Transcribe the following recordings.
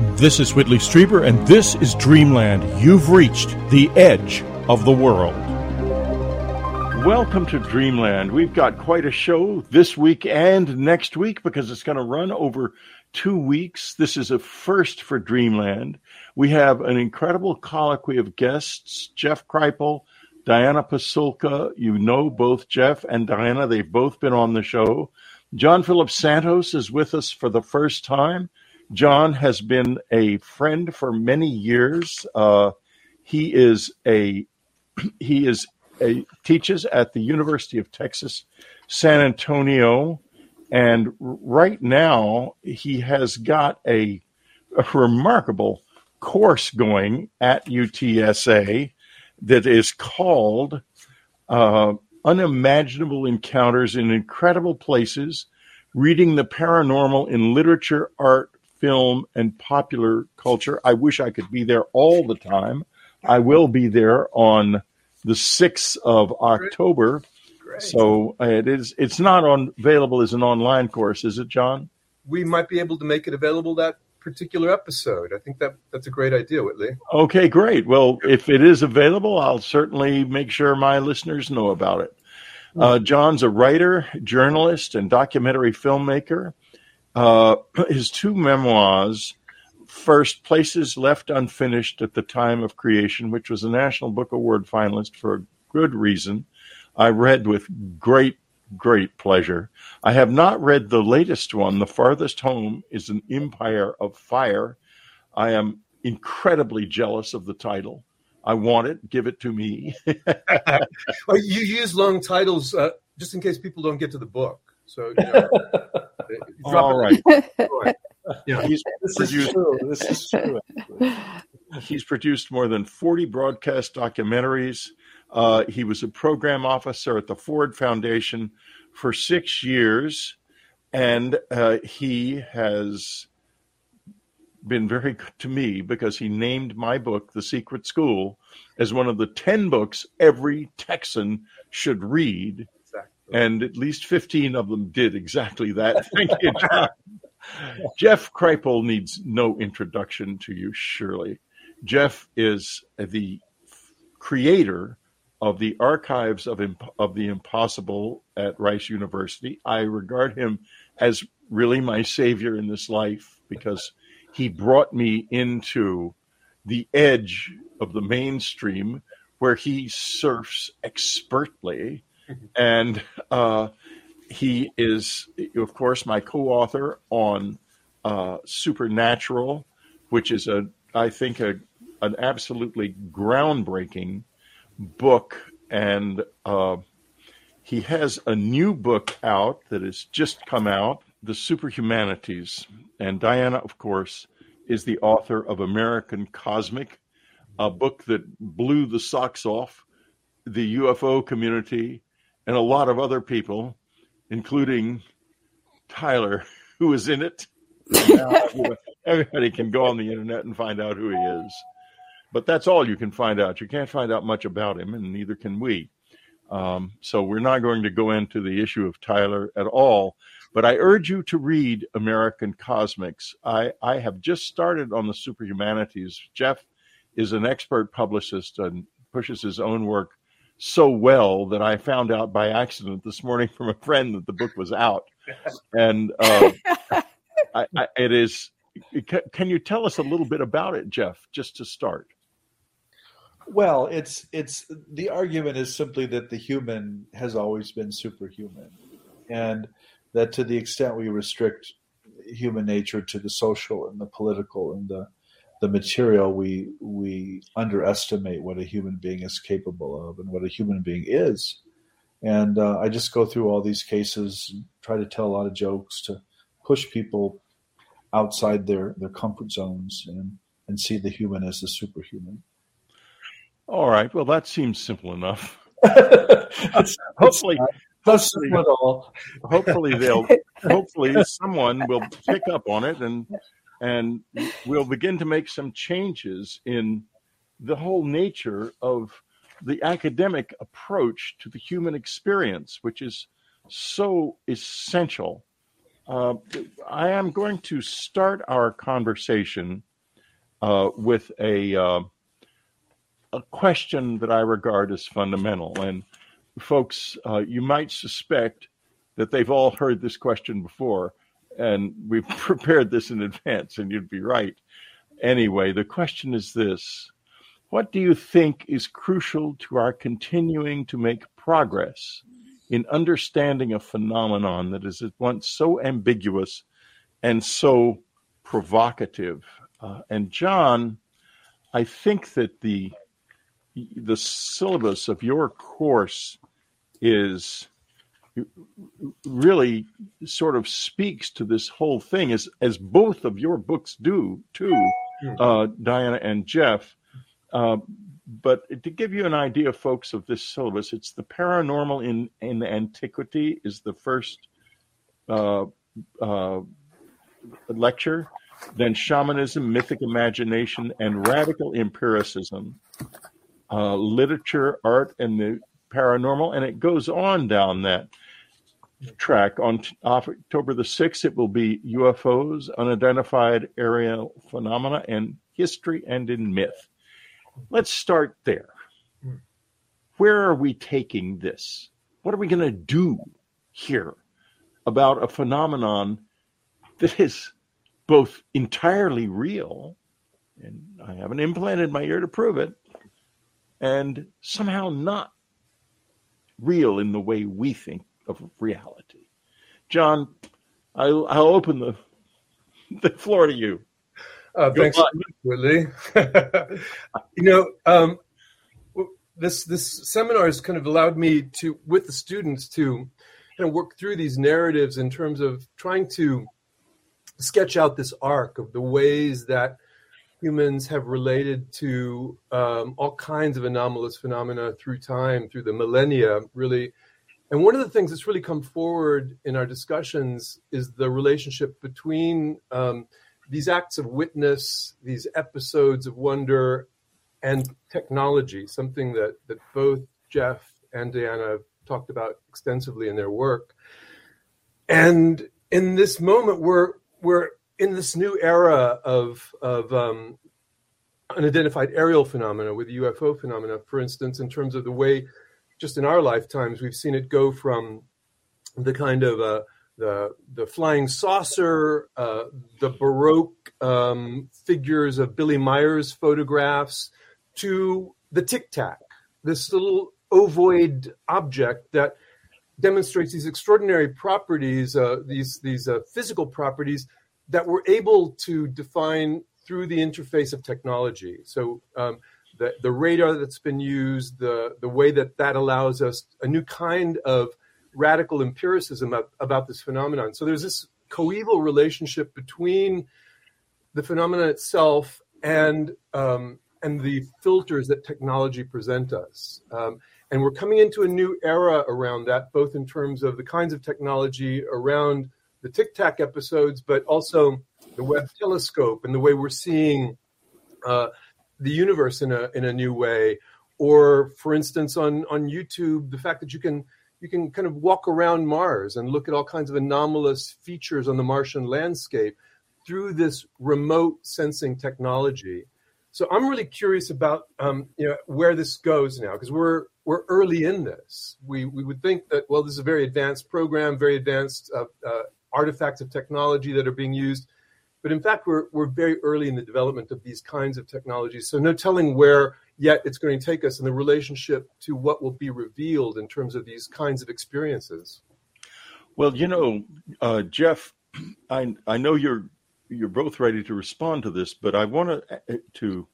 This is Whitley Strieber, and this is Dreamland. You've reached the edge of the world. Welcome to Dreamland. We've got quite a show this week and next week because it's going to run over two weeks. This is a first for Dreamland. We have an incredible colloquy of guests Jeff Kripal, Diana Pasulka. You know both Jeff and Diana, they've both been on the show. John Philip Santos is with us for the first time. John has been a friend for many years. Uh, he is a he is a teaches at the University of Texas San Antonio, and right now he has got a, a remarkable course going at UTSA that is called uh, Unimaginable Encounters in Incredible Places Reading the Paranormal in Literature, Art, film and popular culture. I wish I could be there all the time. I will be there on the 6th of October. Great. So uh, it is it's not on available as an online course, is it, John? We might be able to make it available that particular episode. I think that that's a great idea, Whitley. Okay, great. Well, if it is available, I'll certainly make sure my listeners know about it. Uh, John's a writer, journalist, and documentary filmmaker. Uh, his two memoirs, first, Places Left Unfinished at the Time of Creation, which was a National Book Award finalist for a good reason, I read with great, great pleasure. I have not read the latest one. The Farthest Home is an Empire of Fire. I am incredibly jealous of the title. I want it. Give it to me. well, you use long titles uh, just in case people don't get to the book. So, you know, all right. yeah, he's this produced. This is true. He's produced more than 40 broadcast documentaries. Uh, he was a program officer at the Ford Foundation for six years, and uh, he has been very good to me because he named my book, The Secret School, as one of the 10 books every Texan should read and at least 15 of them did exactly that. Thank you, John. Jeff Kripal needs no introduction to you, surely. Jeff is the creator of the archives of, of the impossible at Rice University. I regard him as really my savior in this life because he brought me into the edge of the mainstream where he surfs expertly and uh, he is, of course, my co-author on uh, Supernatural, which is a, I think, a an absolutely groundbreaking book, and uh, he has a new book out that has just come out, The Superhumanities, and Diana, of course, is the author of American Cosmic, a book that blew the socks off the UFO community and a lot of other people, including Tyler, who was in it. everybody can go on the internet and find out who he is. But that's all you can find out. You can't find out much about him, and neither can we. Um, so we're not going to go into the issue of Tyler at all. But I urge you to read American Cosmics. I, I have just started on the superhumanities. Jeff is an expert publicist and pushes his own work so well that I found out by accident this morning from a friend that the book was out. And uh, I, I, it is. Can you tell us a little bit about it, Jeff, just to start? Well, it's it's the argument is simply that the human has always been superhuman, and that to the extent we restrict human nature to the social and the political and the the material, we we underestimate what a human being is capable of and what a human being is. And uh, I just go through all these cases, try to tell a lot of jokes to push people outside their their comfort zones and and see the human as the superhuman. All right. Well, that seems simple enough. hopefully, hopefully, hopefully they'll hopefully someone will pick up on it and and we'll begin to make some changes in the whole nature of the academic approach to the human experience, which is so essential. Uh, I am going to start our conversation uh, with a uh, a question that I regard as fundamental. And folks, uh, you might suspect that they've all heard this question before, and we've prepared this in advance, and you'd be right. Anyway, the question is this What do you think is crucial to our continuing to make progress in understanding a phenomenon that is at once so ambiguous and so provocative? Uh, and John, I think that the the syllabus of your course is really sort of speaks to this whole thing as as both of your books do too hmm. uh, diana and jeff uh, but to give you an idea folks of this syllabus it's the paranormal in in antiquity is the first uh, uh lecture then shamanism mythic imagination and radical empiricism uh, literature art and the paranormal, and it goes on down that track. On October the 6th, it will be UFOs, unidentified aerial phenomena, and history and in myth. Let's start there. Where are we taking this? What are we going to do here about a phenomenon that is both entirely real, and I haven't implanted my ear to prove it, and somehow not real in the way we think of reality. John, I'll, I'll open the, the floor to you. Uh, thanks, Willie. you know, um, this this seminar has kind of allowed me to, with the students, to kind of work through these narratives in terms of trying to sketch out this arc of the ways that humans have related to um, all kinds of anomalous phenomena through time, through the millennia, really. And one of the things that's really come forward in our discussions is the relationship between um, these acts of witness, these episodes of wonder, and technology, something that, that both Jeff and Diana have talked about extensively in their work. And in this moment, we're, we're in this new era of of um, unidentified aerial phenomena with UFO phenomena, for instance, in terms of the way, just in our lifetimes, we've seen it go from the kind of uh, the the flying saucer, uh, the baroque um, figures of Billy Meier's photographs, to the tic tac, this little ovoid object that demonstrates these extraordinary properties, uh, these these uh, physical properties that we're able to define through the interface of technology. So um, the, the radar that's been used, the, the way that that allows us a new kind of radical empiricism about, about this phenomenon. So there's this coeval relationship between the phenomenon itself and um, and the filters that technology present us. Um, and we're coming into a new era around that, both in terms of the kinds of technology around the Tic Tac episodes, but also the Webb telescope and the way we're seeing uh, the universe in a in a new way. Or, for instance, on on YouTube, the fact that you can you can kind of walk around Mars and look at all kinds of anomalous features on the Martian landscape through this remote sensing technology. So I'm really curious about um, you know where this goes now because we're we're early in this. We we would think that well this is a very advanced program, very advanced uh, uh, artifacts of technology that are being used. But in fact, we're, we're very early in the development of these kinds of technologies. So, no telling where yet it's going to take us in the relationship to what will be revealed in terms of these kinds of experiences. Well, you know, uh, Jeff, I, I know you're you're both ready to respond to this, but I want to uh, to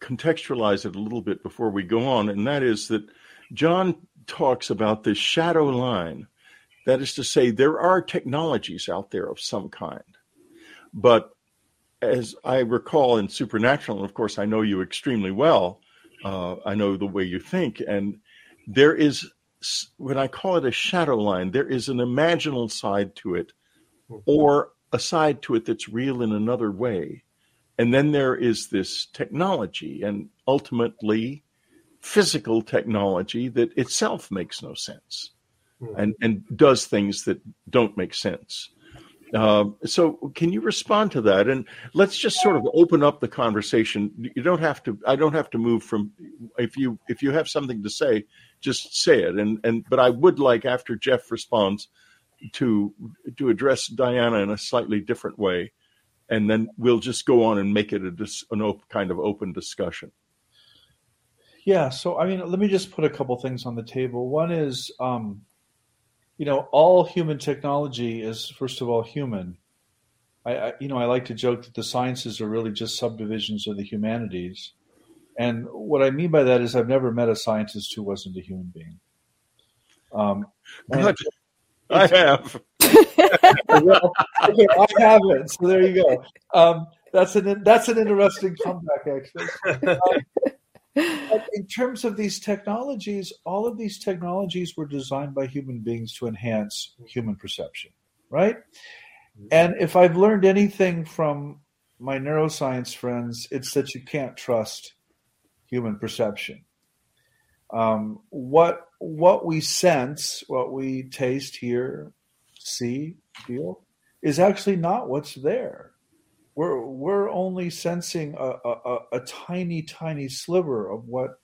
contextualize it a little bit before we go on, and that is that John talks about this shadow line that is to say, there are technologies out there of some kind. But as I recall in Supernatural, and of course, I know you extremely well, uh, I know the way you think, and there is, when I call it a shadow line, there is an imaginal side to it, or a side to it that's real in another way. And then there is this technology, and ultimately physical technology that itself makes no sense. Hmm. and and does things that don't make sense. Uh, so, can you respond to that? And let's just sort of open up the conversation. You don't have to. I don't have to move from. If you if you have something to say, just say it. And and but I would like after Jeff responds to to address Diana in a slightly different way, and then we'll just go on and make it a an op- kind of open discussion. Yeah. So I mean, let me just put a couple things on the table. One is. Um, you know, all human technology is first of all human. I, I, you know, I like to joke that the sciences are really just subdivisions of the humanities, and what I mean by that is I've never met a scientist who wasn't a human being. Um, Good. I have. well, okay, I haven't. So there you go. Um, that's an that's an interesting comeback, actually. Um, in terms of these technologies, all of these technologies were designed by human beings to enhance human perception, right? And if I've learned anything from my neuroscience friends, it's that you can't trust human perception. Um, what what we sense, what we taste, hear, see, feel, is actually not what's there we're we're only sensing a, a, a, tiny tiny sliver of what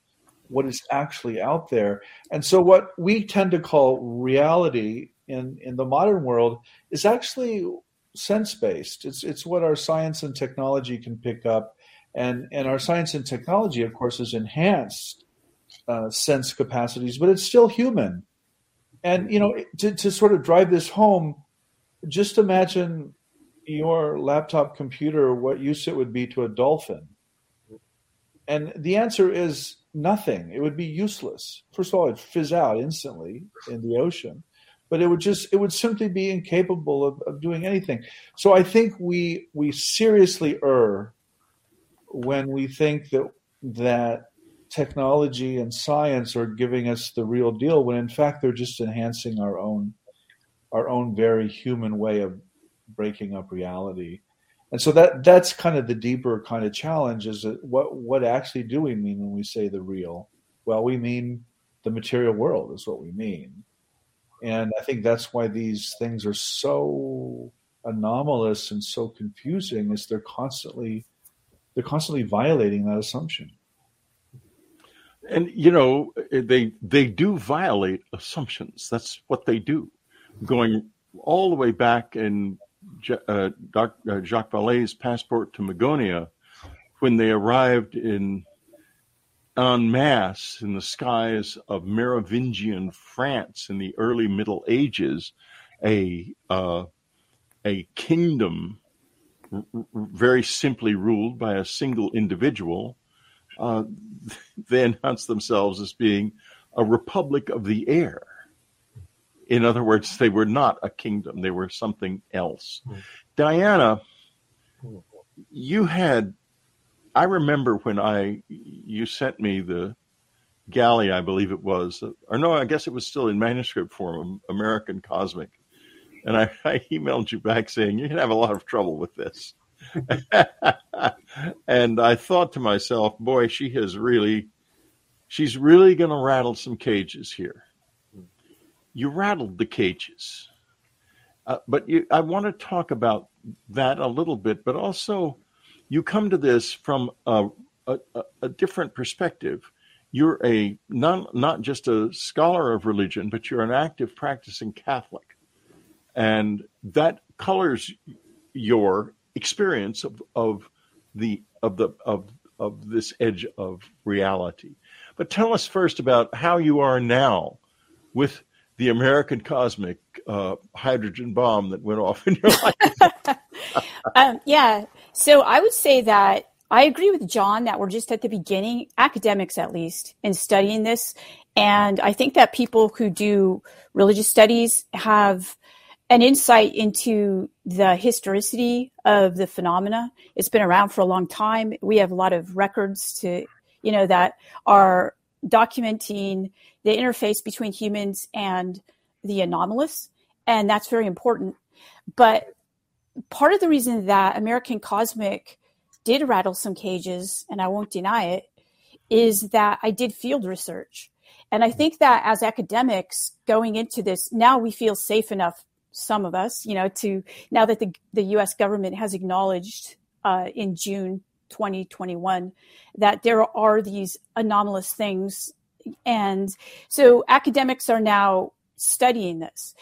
what is actually out there. And so what we tend to call reality in in the modern world is actually sense based it's it's what our science and technology can pick up. And and our science and technology of course has enhanced uh, sense capacities but it's still human. And you know to, to sort of drive this home just imagine your laptop computer what use it would be to a dolphin? And the answer is nothing. It would be useless. First of all, it'd fizz out instantly in the ocean, but it would just it would simply be incapable of, of doing anything. So I think we we seriously err when we think that that technology and science are giving us the real deal when in fact they're just enhancing our own our own very human way of breaking up reality. And so that that's kind of the deeper kind of challenge is that what what actually do we mean when we say the real? Well, we mean the material world is what we mean. And I think that's why these things are so anomalous and so confusing is they're constantly they're constantly violating that assumption. And you know, they they do violate assumptions. That's what they do. Going all the way back in uh, uh, Jacques Vallée's passport to Magonia when they arrived in en masse in the skies of Merovingian France in the early Middle Ages, a uh, a kingdom very simply ruled by a single individual. Uh, they announced themselves as being a republic of the air in other words, they were not a kingdom, they were something else. Mm. Diana, you had, I remember when I, you sent me the galley, I believe it was, or no, I guess it was still in manuscript form, American Cosmic. And I, I emailed you back saying, you're going to have a lot of trouble with this. and I thought to myself, boy, she has really, she's really going to rattle some cages here you rattled the cages. Uh, but you, I want to talk about that a little bit, but also you come to this from a, a, a different perspective. You're a not, not just a scholar of religion, but you're an active practicing Catholic. And that colors your experience of, of the of the of of this edge of reality. But tell us first about how you are now with the American cosmic uh, hydrogen bomb that went off in your life? um, yeah. So I would say that I agree with John that we're just at the beginning, academics at least, in studying this. And I think that people who do religious studies have an insight into the historicity of the phenomena. It's been around for a long time. We have a lot of records to, you know, that are documenting the interface between humans and the anomalous, and that's very important. But part of the reason that American Cosmic did rattle some cages, and I won't deny it, is that I did field research. And I think that as academics going into this, now we feel safe enough some of us, you know, to now that the, the US government has acknowledged uh, in June 2021 that there are these anomalous things. And so academics are now studying this.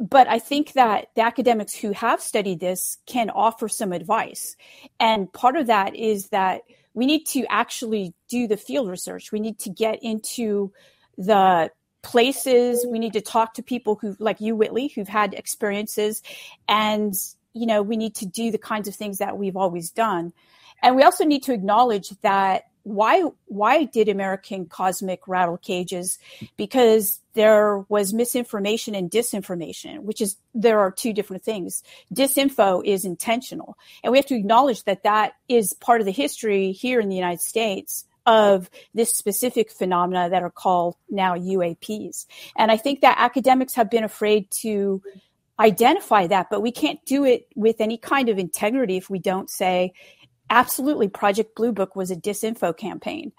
But I think that the academics who have studied this can offer some advice. And part of that is that we need to actually do the field research. We need to get into the places. We need to talk to people who, like you, Whitley, who've had experiences. And, you know, we need to do the kinds of things that we've always done. And we also need to acknowledge that why why did American Cosmic rattle cages? Because there was misinformation and disinformation, which is there are two different things. Disinfo is intentional, and we have to acknowledge that that is part of the history here in the United States of this specific phenomena that are called now UAPs. And I think that academics have been afraid to identify that, but we can't do it with any kind of integrity if we don't say, absolutely, Project Blue Book was a disinfo campaign.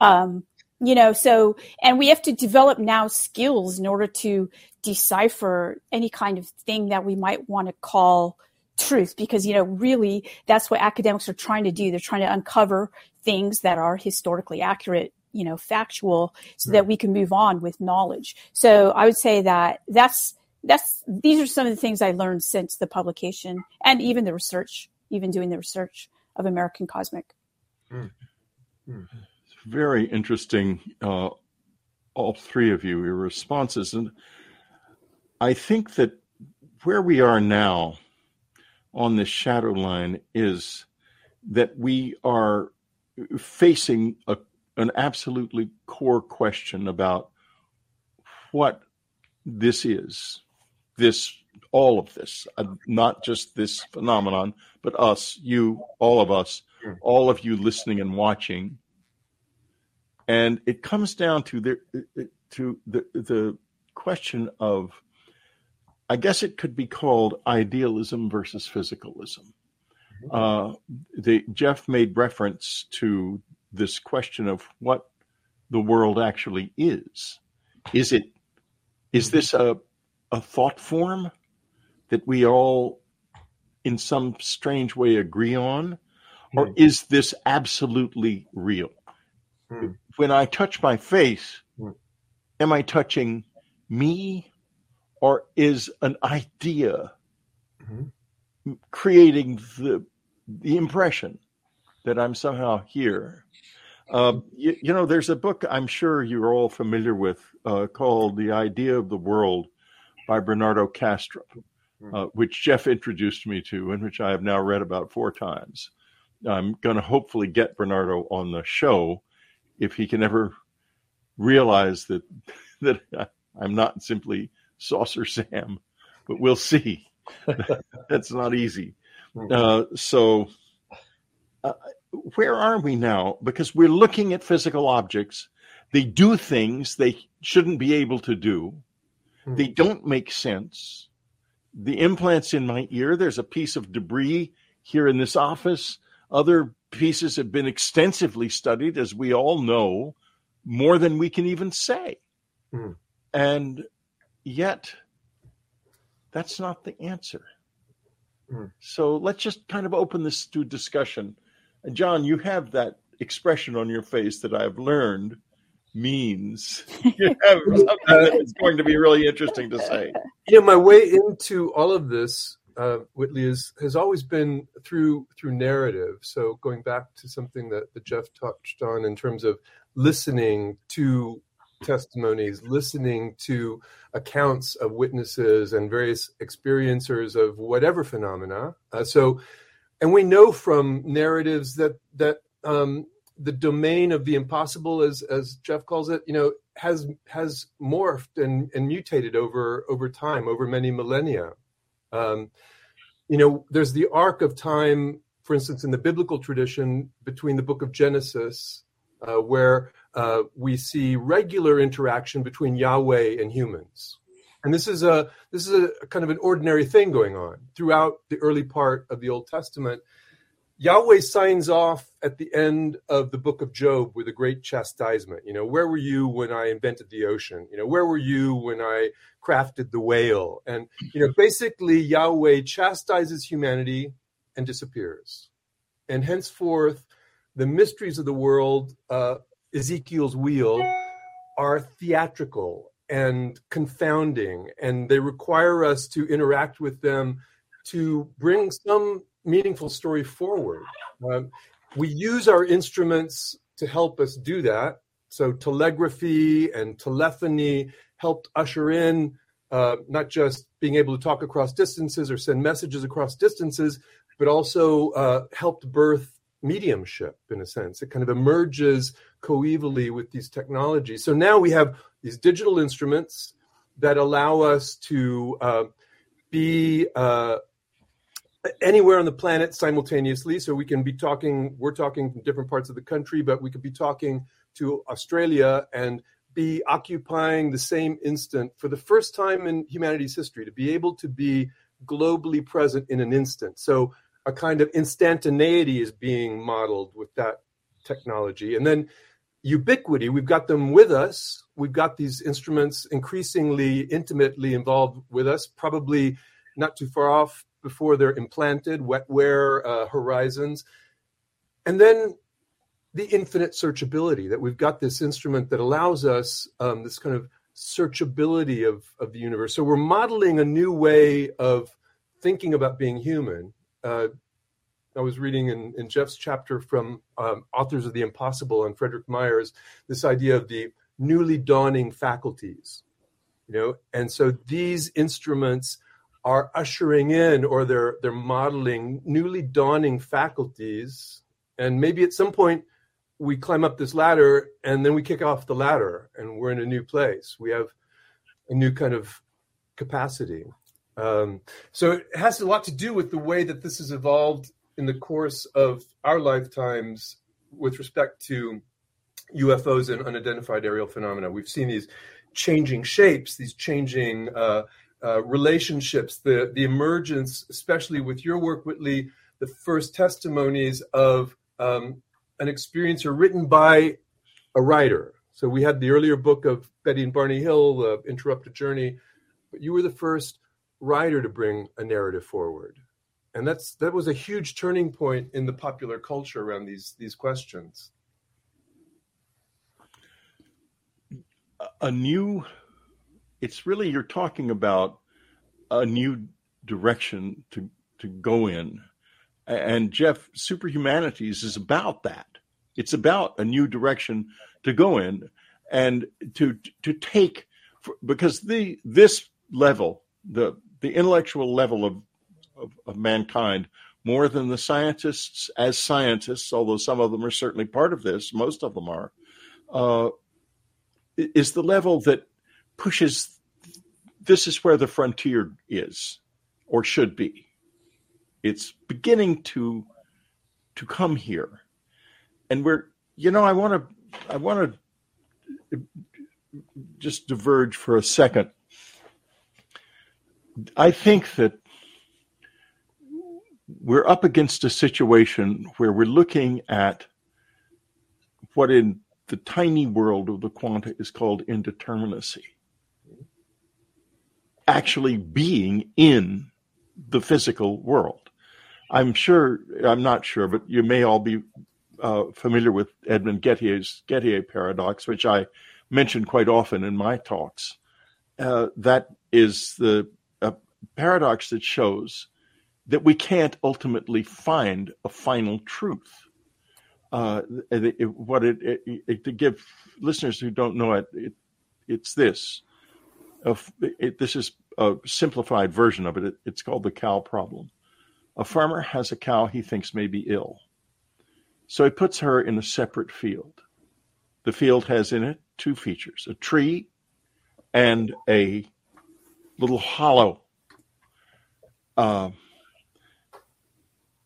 Um, you know, so, and we have to develop now skills in order to decipher any kind of thing that we might want to call truth because you know really that's what academics are trying to do. They're trying to uncover things that are historically accurate you know factual so that we can move on with knowledge. So i would say that that's that's these are some of the things i learned since the publication and even the research even doing the research of american cosmic mm. Mm. very interesting uh, all three of you your responses and i think that where we are now on this shadow line is that we are facing a, an absolutely core question about what this is, this, all of this, uh, not just this phenomenon, but us, you, all of us, all of you listening and watching. And it comes down to the to the the question of, I guess it could be called idealism versus physicalism. Uh, the, Jeff made reference to this question of what the world actually is. Is it is this a a thought form that we all in some strange way agree on or mm. is this absolutely real mm. when i touch my face mm. am i touching me or is an idea mm-hmm. creating the the impression that I'm somehow here. Uh, you, you, know, there's a book I'm sure you're all familiar with uh, called The Idea of the World by Bernardo hmm. Uh, which Jeff introduced me to and which I have now read about four times. I'm going to hopefully get Bernardo on the show if he can ever realize that that I'm not simply Saucer Sam, but we'll see. That's not easy. Hmm. Uh, so, uh, where are we now? Because we're looking at physical objects. They do things they shouldn't be able to do. They don't make sense. The implants in my ear, there's a piece of debris here in this office. Other pieces have been extensively studied, as we all know, more than we can even say. Mm. And yet, that's not the answer. Mm. So let's just kind of open this to discussion. And John, you have that expression on your face that I've learned means you have something that is going to be really interesting to say. Yeah, my way into all of this, uh, Whitley, is, has always been through through narrative. So going back to something that, that Jeff touched on in terms of listening to testimonies, listening to accounts of witnesses and various experiencers of whatever phenomena. Uh, so, and we know from narratives that that um, the domain of the impossible, as as Jeff calls it, you know, has has morphed and, and mutated over over time, over many millennia. Um, you know, there's the arc of time, for instance, in the biblical tradition between the book of Genesis, uh, where uh, we see regular interaction between Yahweh and humans. And this is a this is a kind of an ordinary thing going on throughout the early part of the Old Testament. Yahweh signs off at the end of the book of Job with a great chastisement. You know, where were you when I invented the ocean? You know, where were you when I crafted the whale? And, you know, basically, Yahweh chastises humanity and disappears. And henceforth, the mysteries of the world, uh, Ezekiel's wheel, are theatrical and confounding, and they require us to interact with them to bring some meaningful story forward. Um, we use our instruments to help us do that. So, telegraphy and telephony helped usher in uh, not just being able to talk across distances or send messages across distances, but also uh, helped birth mediumship in a sense. It kind of emerges coevally with these technologies. So now we have these digital instruments that allow us to uh, be uh, anywhere on the planet simultaneously. So we can be talking, we're talking from different parts of the country, but we could be talking to Australia and be occupying the same instant for the first time in humanity's history to be able to be globally present in an instant. So a kind of instantaneity is being modeled with that technology. And then ubiquity, we've got them with us. We've got these instruments increasingly intimately involved with us, probably not too far off before they're implanted, wetware uh, horizons. And then the infinite searchability that we've got this instrument that allows us um, this kind of searchability of, of the universe. So we're modeling a new way of thinking about being human uh, I was reading in, in Jeff's chapter from um, Authors of the Impossible and Frederick Myers this idea of the newly dawning faculties, you know, and so these instruments are ushering in or they're they're modeling newly dawning faculties, and maybe at some point we climb up this ladder and then we kick off the ladder and we're in a new place. We have a new kind of capacity. Um, so it has a lot to do with the way that this has evolved in the course of our lifetimes with respect to UFOs and unidentified aerial phenomena. We've seen these changing shapes, these changing uh, uh, relationships, the the emergence, especially with your work, Whitley, the first testimonies of um, an experiencer written by a writer. So we had the earlier book of Betty and Barney Hill, uh, Interrupted Journey, but you were the first writer to bring a narrative forward and that's that was a huge turning point in the popular culture around these these questions a new it's really you're talking about a new direction to to go in. And jeff superhumanities is about that. It's about a new direction to go in and to to take because the this level the the intellectual level of, of, of mankind more than the scientists as scientists, although some of them are certainly part of this, most of them are, uh, is the level that pushes this is where the frontier is or should be. It's beginning to to come here. And we're you know, I want to I want to just diverge for a second I think that we're up against a situation where we're looking at what in the tiny world of the quanta is called indeterminacy. Actually being in the physical world. I'm sure, I'm not sure, but you may all be uh, familiar with Edmund Gettier's Gettier paradox, which I mention quite often in my talks. Uh, that is the paradox that shows that we can't ultimately find a final truth. Uh, it, it, what it, it, to give listeners who don't know it, it's this. This is a simplified version of it. It's called the cow problem. A farmer has a cow he thinks may be ill, so he puts her in a separate field. The field has in it two features: a tree and a little hollow uh,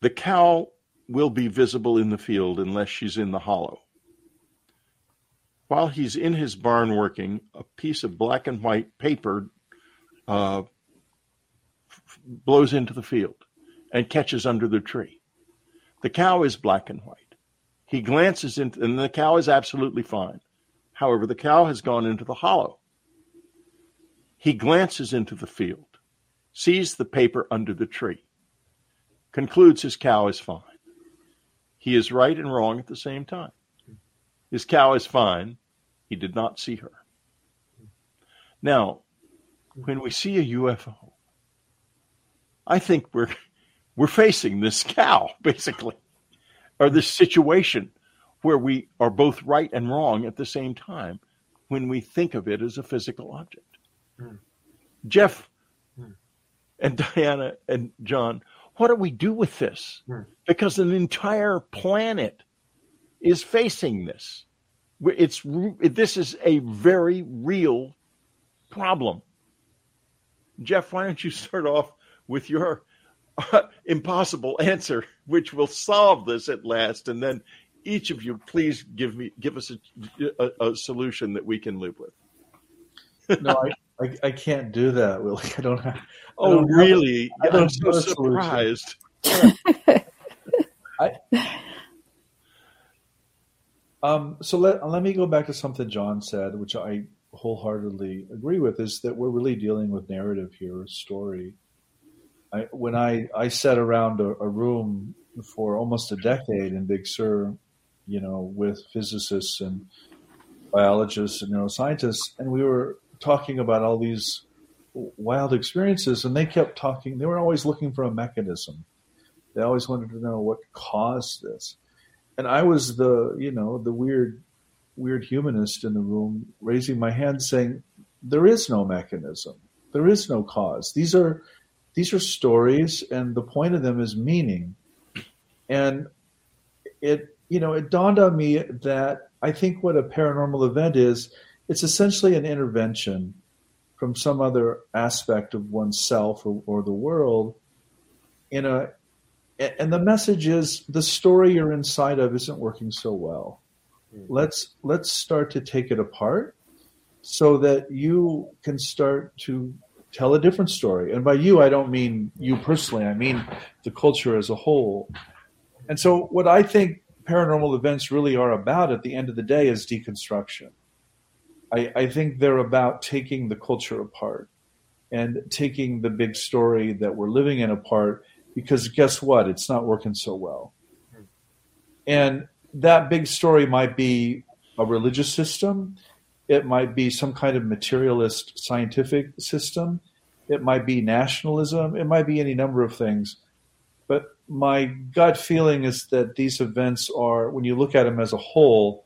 the cow will be visible in the field unless she's in the hollow. While he's in his barn working, a piece of black and white paper uh, blows into the field and catches under the tree. The cow is black and white. He glances into, and the cow is absolutely fine. However, the cow has gone into the hollow. He glances into the field, sees the paper under the tree, concludes his cow is fine. He is right and wrong at the same time. His cow is fine. He did not see her. Now, when we see a UFO, I think we're we're facing this cow basically, or this situation where we are both right and wrong at the same time when we think of it as a physical object. Mm. Jeff mm. and Diana and John, what do we do with this? Mm. Because an entire planet is facing this. It's this is a very real problem. Jeff, why don't you start off with your uh, impossible answer, which will solve this at last, and then each of you, please give me give us a, a, a solution that we can live with. no, I, I, I, can't do that, Willie. I don't have. Oh, don't really? Have, I'm so surprised. I, um, so let let me go back to something John said, which I wholeheartedly agree with, is that we're really dealing with narrative here, story. I, when I, I sat around a, a, room for almost a decade in Big Sur, you know, with physicists and biologists and neuroscientists, and we were talking about all these wild experiences, and they kept talking. They were always looking for a mechanism. They always wanted to know what caused this and I was the you know the weird weird humanist in the room raising my hand saying there is no mechanism. There is no cause. These are these are stories and the point of them is meaning. And it you know it dawned on me that i think what a paranormal event is it's essentially an intervention from some other aspect of oneself or, or the world in a and the message is the story you're inside of isn't working so well. Mm-hmm. Let's let's start to take it apart so that you can start to tell a different story. And by you, I don't mean you personally. I mean the culture as a whole. And so, what I think paranormal events really are about at the end of the day is deconstruction. I, I think they're about taking the culture apart and taking the big story that we're living in apart because guess what? It's not working so well. And that big story might be a religious system, it might be some kind of materialist scientific system, it might be nationalism, it might be any number of things. But my gut feeling is that these events are, when you look at them as a whole,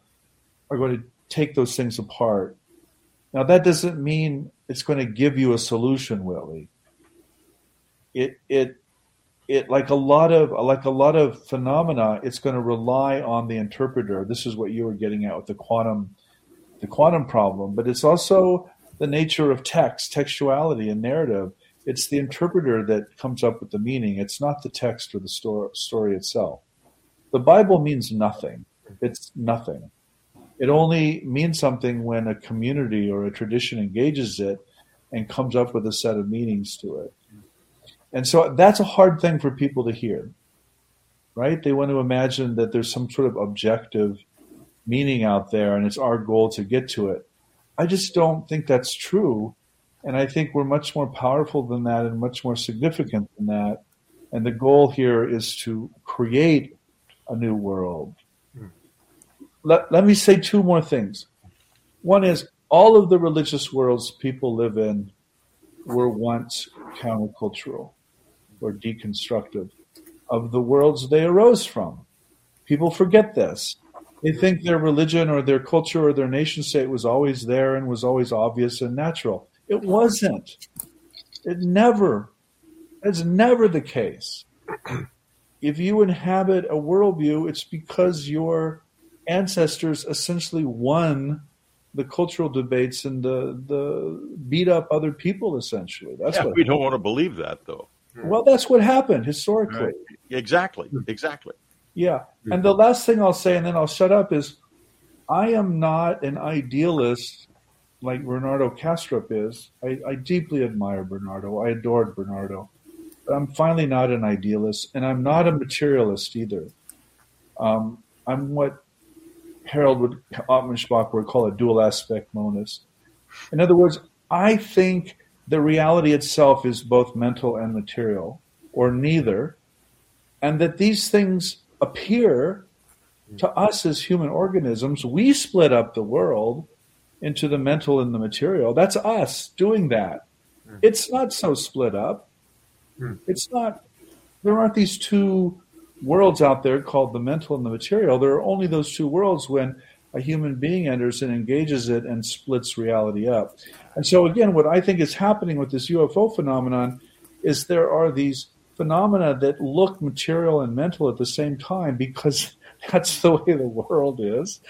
are going to take those things apart. Now, that doesn't mean it's going to give you a solution, Willie. It, it it like a lot of like a lot of phenomena it's going to rely on the interpreter. This is what you were getting at with the quantum the quantum problem but it's also the nature of text textuality and narrative. It's the interpreter that comes up with the meaning. It's not the text or the story, story itself. The bible means nothing. It's nothing. It only means something when a community or a tradition engages it and comes up with a set of meanings to it and so that's a hard thing for people to hear, right? They want to imagine that there's some sort of objective meaning out there and it's our goal to get to it. I just don't think that's true. And I think we're much more powerful than that and much more significant than that. And the goal here is to create a new world. Let, let me say two more things. One is all of the religious worlds people live in were once countercultural or deconstructive of the worlds they arose from. People forget this. They think their religion or their culture or their nation state was always there and was always obvious and natural. It wasn't. It never, it's never the case. If you inhabit a worldview, it's because your ancestors essentially won the cultural debates and the the beat up other people essentially. That's yeah, what we don't want to believe that though. Well, that's what happened historically. Right. Exactly. Exactly. Yeah. And the last thing I'll say, and then I'll shut up, is I am not an idealist like Bernardo Kastrup is. I, I deeply admire Bernardo. I adored Bernardo. But I'm finally not an idealist, and I'm not a materialist either. Um, I'm what Harald would Atmanspacher would call a dual aspect monist. In other words, I think the reality itself is both mental and material, or neither, and that these things appear to us as human organisms. We split up the world into the mental and the material. That's us doing that. Hmm. It's not so split up. Hmm. It's not, there aren't these two worlds out there called the mental and the material. There are only those two worlds when a human being enters and engages it and splits reality up. And so, again, what I think is happening with this UFO phenomenon is there are these phenomena that look material and mental at the same time because that's the way the world is.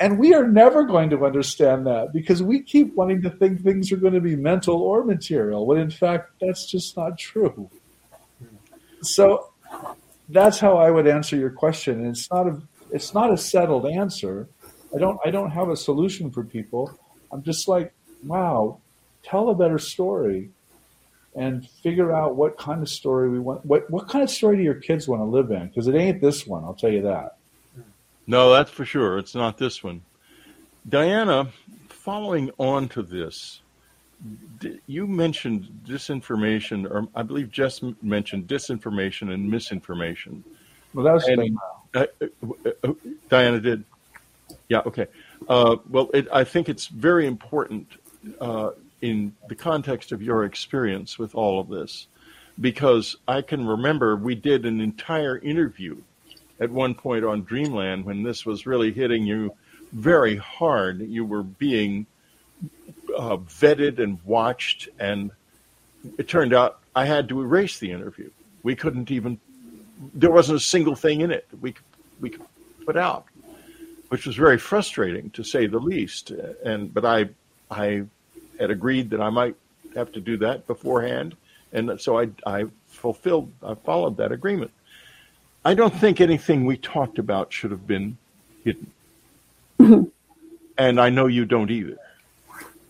And we are never going to understand that because we keep wanting to think things are going to be mental or material, when in fact, that's just not true. So that's how I would answer your question. And it's not a it's not a settled answer. I don't I don't have a solution for people. I'm just like, wow, tell a better story and figure out what kind of story we want what what kind of story do your kids want to live in? Because it ain't this one, I'll tell you that. No, that's for sure. It's not this one. Diana, following on to this, you mentioned disinformation, or I believe Jeff mentioned disinformation and misinformation. Well, that was and, uh, uh, uh, Diana did. Yeah. Okay. Uh, well, it, I think it's very important uh, in the context of your experience with all of this, because I can remember we did an entire interview at one point on Dreamland when this was really hitting you very hard. You were being uh, vetted and watched, and it turned out I had to erase the interview. We couldn't even. There wasn't a single thing in it we could, we could put out, which was very frustrating to say the least. And but I I had agreed that I might have to do that beforehand, and so I I fulfilled I followed that agreement. I don't think anything we talked about should have been hidden. Mm-hmm. and I know you don't either.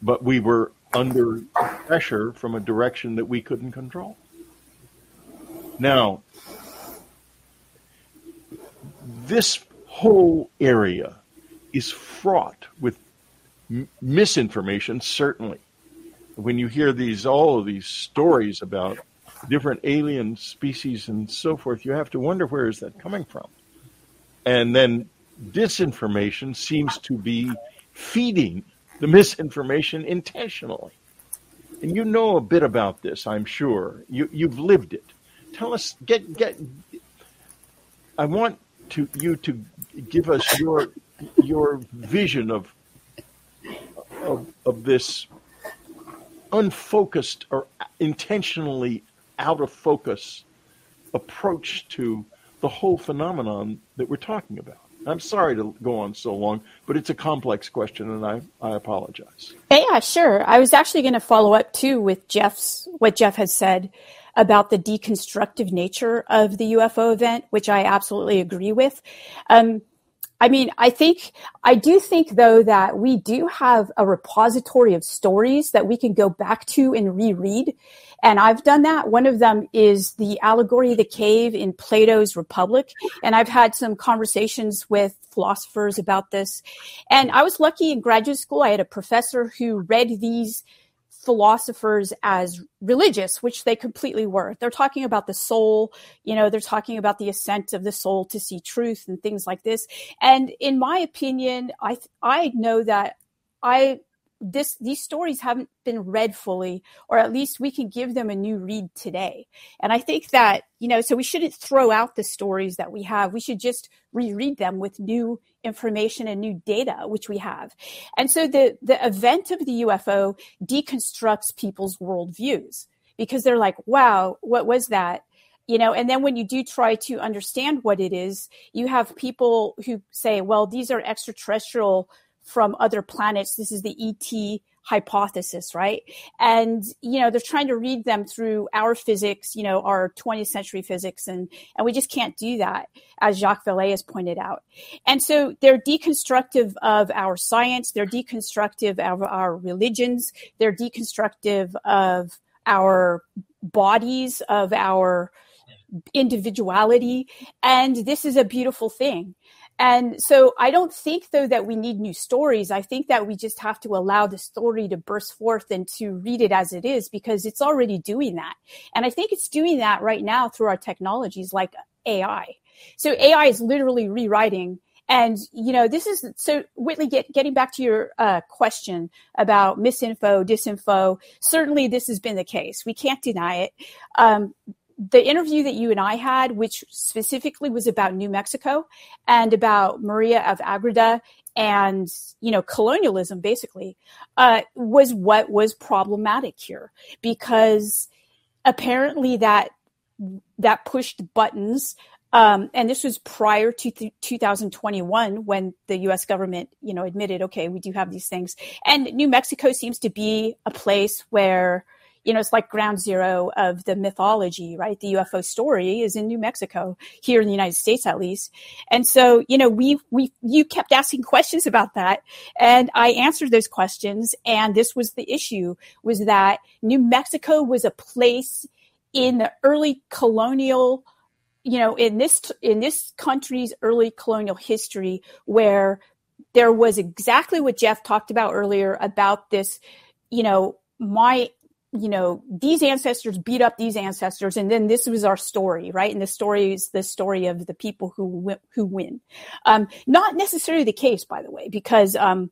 But we were under pressure from a direction that we couldn't control. Now, this whole area is fraught with misinformation, certainly. When you hear these, all of these stories about different alien species and so forth, you have to wonder where is that coming from. And then disinformation seems to be feeding the misinformation intentionally. And you know a bit about this, I'm sure. You you've lived it. Tell us get get I want to you to give us your your vision of of, of this unfocused or intentionally out of focus approach to the whole phenomenon that we're talking about. I'm sorry to go on so long, but it's a complex question, and I, I apologize. Yeah, sure. I was actually going to follow up too with Jeff's what Jeff has said about the deconstructive nature of the UFO event, which I absolutely agree with. Um, I mean, I think, I do think though that we do have a repository of stories that we can go back to and reread. And I've done that. One of them is the allegory of the cave in Plato's Republic. And I've had some conversations with philosophers about this. And I was lucky in graduate school. I had a professor who read these philosophers as religious, which they completely were. They're talking about the soul, you know, they're talking about the ascent of the soul to see truth and things like this. And in my opinion, I I know that I this these stories haven't been read fully or at least we can give them a new read today and i think that you know so we shouldn't throw out the stories that we have we should just reread them with new information and new data which we have and so the the event of the ufo deconstructs people's worldviews because they're like wow what was that you know and then when you do try to understand what it is you have people who say well these are extraterrestrial from other planets. This is the ET hypothesis, right? And, you know, they're trying to read them through our physics, you know, our 20th century physics. And, and we just can't do that, as Jacques Vallée has pointed out. And so they're deconstructive of our science. They're deconstructive of our religions. They're deconstructive of our bodies, of our individuality. And this is a beautiful thing. And so I don't think though that we need new stories. I think that we just have to allow the story to burst forth and to read it as it is because it's already doing that. And I think it's doing that right now through our technologies like AI. So AI is literally rewriting and you know, this is so Whitley. Get, getting back to your uh, question about misinfo, disinfo. Certainly, this has been the case. We can't deny it. Um, the interview that you and I had, which specifically was about New Mexico and about Maria of Agreda and you know colonialism, basically, uh, was what was problematic here because apparently that that pushed buttons um, and this was prior to th- 2021 when the U.S. government, you know, admitted, okay, we do have these things. And New Mexico seems to be a place where, you know, it's like ground zero of the mythology, right? The UFO story is in New Mexico, here in the United States at least. And so, you know, we we you kept asking questions about that, and I answered those questions. And this was the issue: was that New Mexico was a place in the early colonial you know in this in this country's early colonial history where there was exactly what Jeff talked about earlier about this you know my you know these ancestors beat up these ancestors and then this was our story right? And the story is the story of the people who who win. Um, not necessarily the case by the way because um,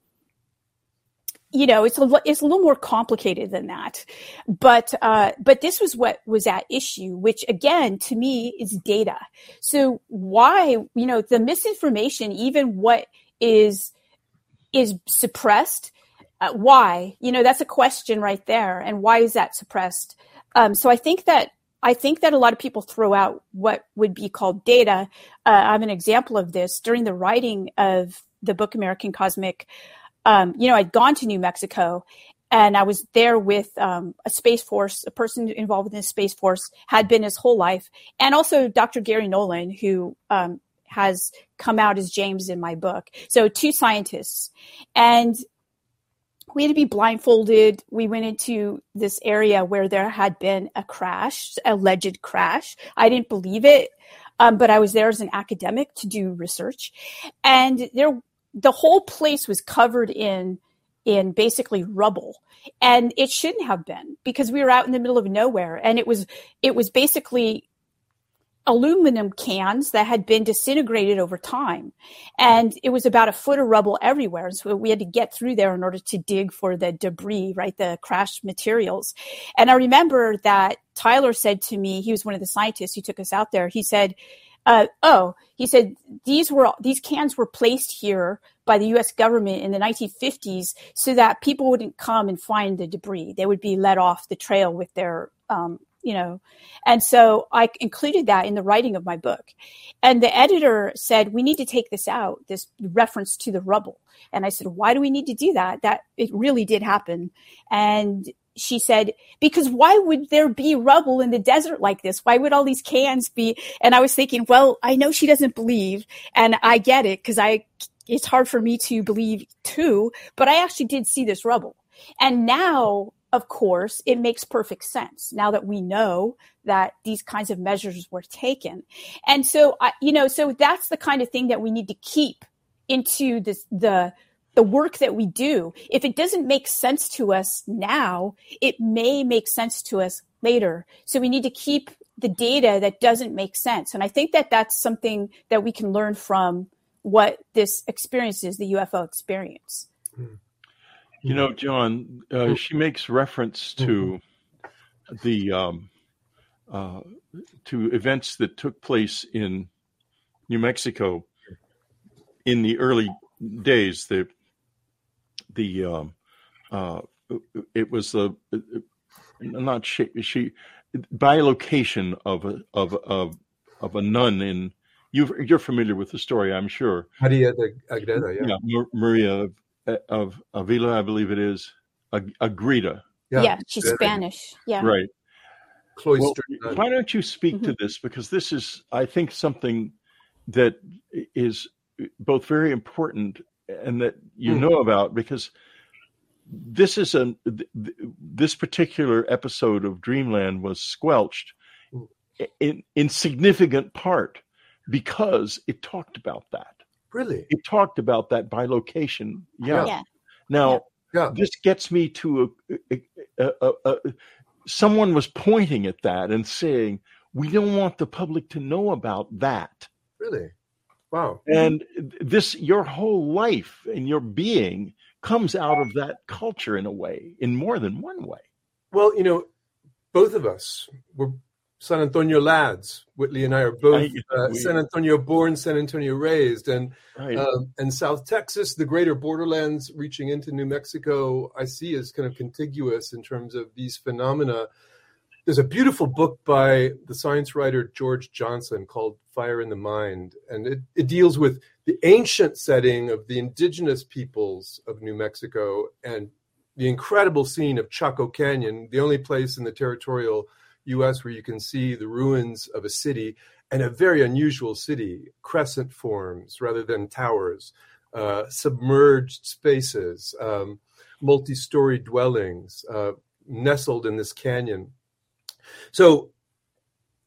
you know, it's a it's a little more complicated than that, but uh, but this was what was at issue, which again to me is data. So why you know the misinformation, even what is is suppressed, uh, why you know that's a question right there, and why is that suppressed? Um, so I think that I think that a lot of people throw out what would be called data. Uh, I have an example of this during the writing of the book American Cosmic um, you know, I'd gone to New Mexico and I was there with um, a Space Force, a person involved in the Space Force, had been his whole life, and also Dr. Garry Nolan, who um, has come out as James in my book. So two scientists, and we had to be blindfolded. We went into this area where there had been a crash, alleged crash. I didn't believe it, um, but I was there as an academic to do research, and there the whole place was covered in in basically rubble and it shouldn't have been because we were out in the middle of nowhere and it was it was basically aluminum cans that had been disintegrated over time and it was about a foot of rubble everywhere so we had to get through there in order to dig for the debris right the crashed materials and i remember that tyler said to me he was one of the scientists who took us out there he said uh, oh, he said these were these cans were placed here by the U.S. government in the 1950s so that people wouldn't come and find the debris. They would be let off the trail with their, um, you know, and so I included that in the writing of my book. And the editor said we need to take this out, this reference to the rubble. And I said, why do we need to do that? That it really did happen. And she said, because why would there be rubble in the desert like this? Why would all these cans be? And I was thinking, well, I know she doesn't believe and I get it because I, it's hard for me to believe too, but I actually did see this rubble. And now, of course, it makes perfect sense now that we know that these kinds of measures were taken. And so, I, you know, so that's the kind of thing that we need to keep into this, the, the work that we do, if it doesn't make sense to us now, it may make sense to us later. So we need to keep the data that doesn't make sense. And I think that that's something that we can learn from what this experience is, the UFO experience. Hmm. You know, John, uh, she makes reference to the um, uh, to events that took place in New Mexico in the early days. The the um, uh, it was the not she, she bilocation of a of of of a nun in you you're familiar with the story I'm sure. Maria de Agreda yeah, yeah Maria of, of Avila I believe it is Agreda. Yeah, yeah she's Spanish. Yeah. Right. Well, why don't you speak mm-hmm. to this? Because this is I think something that is both very important and that you mm. know about because this is a this particular episode of Dreamland was squelched in in significant part because it talked about that. Really, it talked about that bilocation. Yeah. Yeah. Now yeah. this gets me to a, a, a, a someone was pointing at that and saying we don't want the public to know about that. really, wow. And this your whole life and your being comes out of that culture in a way, in more than one way. Well, you know, both of us were San Antonio lads. Whitley and I are both uh, San Antonio born, San Antonio raised, and Right. um, and South Texas, the greater borderlands reaching into New Mexico, I see as kind of contiguous in terms of these phenomena. There's a beautiful book by the science writer George Johnson called Fire in the Mind, and it, it deals with the ancient setting of the indigenous peoples of New Mexico and the incredible scene of Chaco Canyon, the only place in the territorial US where you can see the ruins of a city and a very unusual city, crescent forms rather than towers, uh, submerged spaces, um, multi story dwellings uh, nestled in this canyon. So,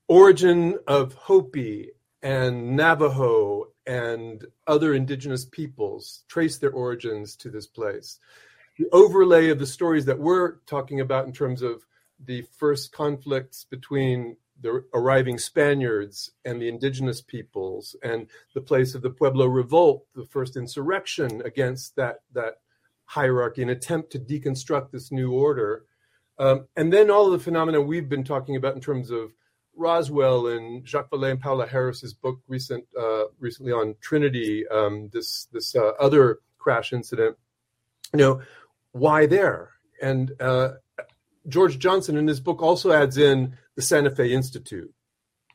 origin of Hopi and Navajo and other indigenous peoples trace their origins to this place. The overlay of the stories that we're talking about in terms of the first conflicts between the arriving Spaniards and the indigenous peoples, and the place of the Pueblo Revolt, the first insurrection against that that hierarchy, an attempt to deconstruct this new order, um, and then all of the phenomena we've been talking about in terms of Roswell and Jacques Vallée and Paola Harris's book recent uh, recently on Trinity, um, this this uh, other crash incident. You know, why there? And uh, George Johnson in his book also adds in the Santa Fe Institute.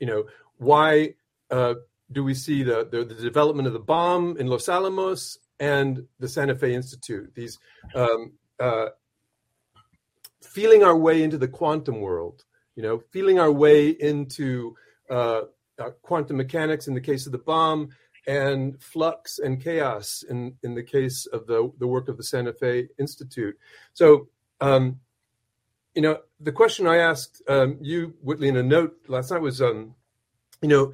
You know, why uh, do we see the, the the development of the bomb in Los Alamos and the Santa Fe Institute? These um, uh, feeling our way into the quantum world. You know, feeling our way into uh, uh, quantum mechanics in the case of the bomb, and flux and chaos in, in the case of the, the work of the Santa Fe Institute. So, um, you know, the question I asked um, you, Whitley, in a note last night was, um, you know,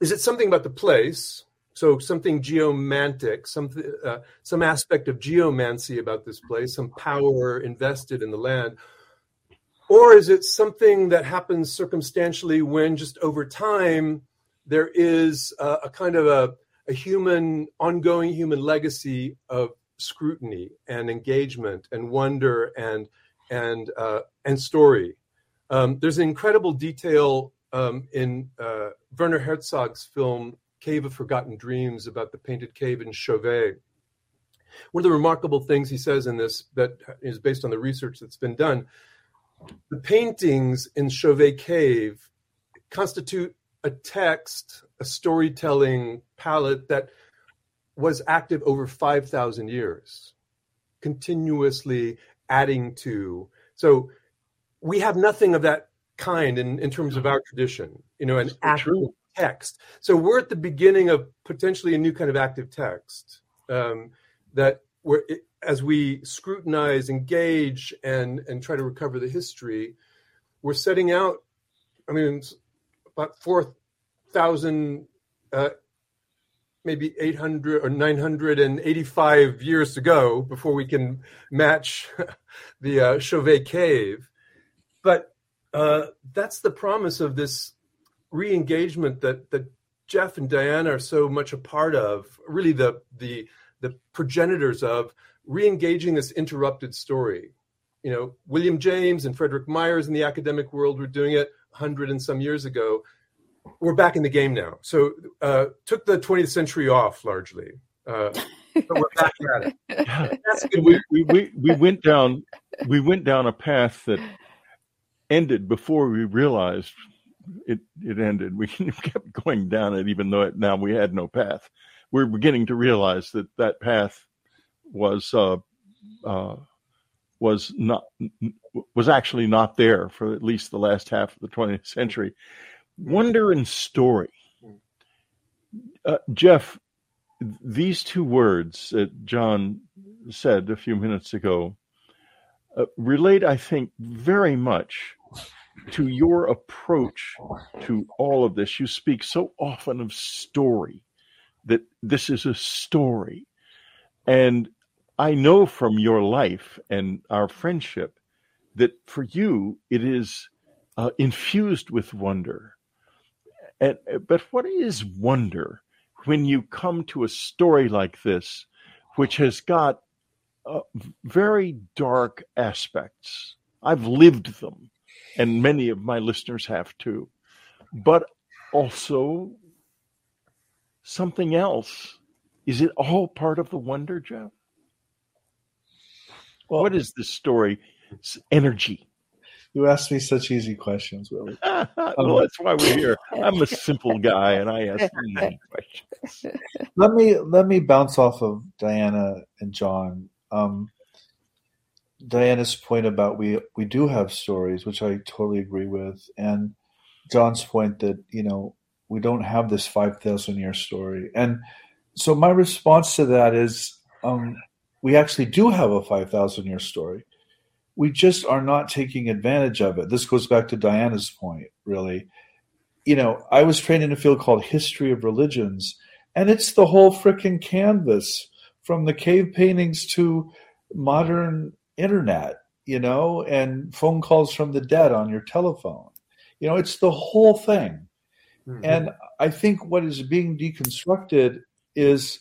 is it something about the place? So something geomantic, something, uh, some aspect of geomancy about this place, some power invested in the land, or is it something that happens circumstantially when just over time there is a, a kind of a, a human, ongoing human legacy of scrutiny and engagement and wonder and and uh, and story. Um, there's an incredible detail um, in uh, Werner Herzog's film Cave of Forgotten Dreams about the painted cave in Chauvet. One of the remarkable things he says in this that is based on the research that's been done, the paintings in Chauvet Cave constitute a text, a storytelling palette that was active over 5,000 years, continuously adding to. So we have nothing of that kind in, in terms of our tradition, you know, an active text. So we're at the beginning of potentially a new kind of active text um, that where as we scrutinize, engage, and and try to recover the history, we're setting out. I mean, about four thousand, uh, maybe eight hundred or nine hundred and eighty-five years ago before we can match the uh, Chauvet cave. But uh, that's the promise of this re-engagement that that Jeff and Diana are so much a part of. Really, the the the progenitors of re-engaging this interrupted story. You know, William James and Frederick Myers in the academic world were doing it a hundred and some years ago. We're back in the game now. So uh, took the 20th century off largely, uh, but we're back at it. That's good. we, we, we, we went down we went down a path that ended before we realized it it ended. We kept going down it, even though it, now we had no path. We're beginning to realize that that path was uh, uh, was not was actually not there for at least the last half of the 20th century. Wonder and story, uh, Jeff. These two words that John said a few minutes ago uh, relate, I think, very much to your approach to all of this. You speak so often of story, that this is a story. And I know from your life and our friendship that for you it is uh, infused with wonder. And, but what is wonder when you come to a story like this, which has got uh, very dark aspects? I've lived them, and many of my listeners have too. But also something else. Is it all part of the wonder, Jeff? Well, what is this story? It's energy. You ask me such easy questions, Willie. well, um, that's why we're here. I'm a simple guy, and I ask many questions. Let me let me bounce off of Diana and John. Um, Diana's point about we we do have stories, which I totally agree with, and John's point that you know we don't have this five thousand year story, and so my response to that is um, we actually do have a five thousand year story. We just are not taking advantage of it. This goes back to Diana's point, really. You know, I was trained in a field called history of religions, and it's the whole freaking canvas from the cave paintings to modern internet, you know, and phone calls from the dead on your telephone. You know, it's the whole thing. Mm-hmm. And I think what is being deconstructed is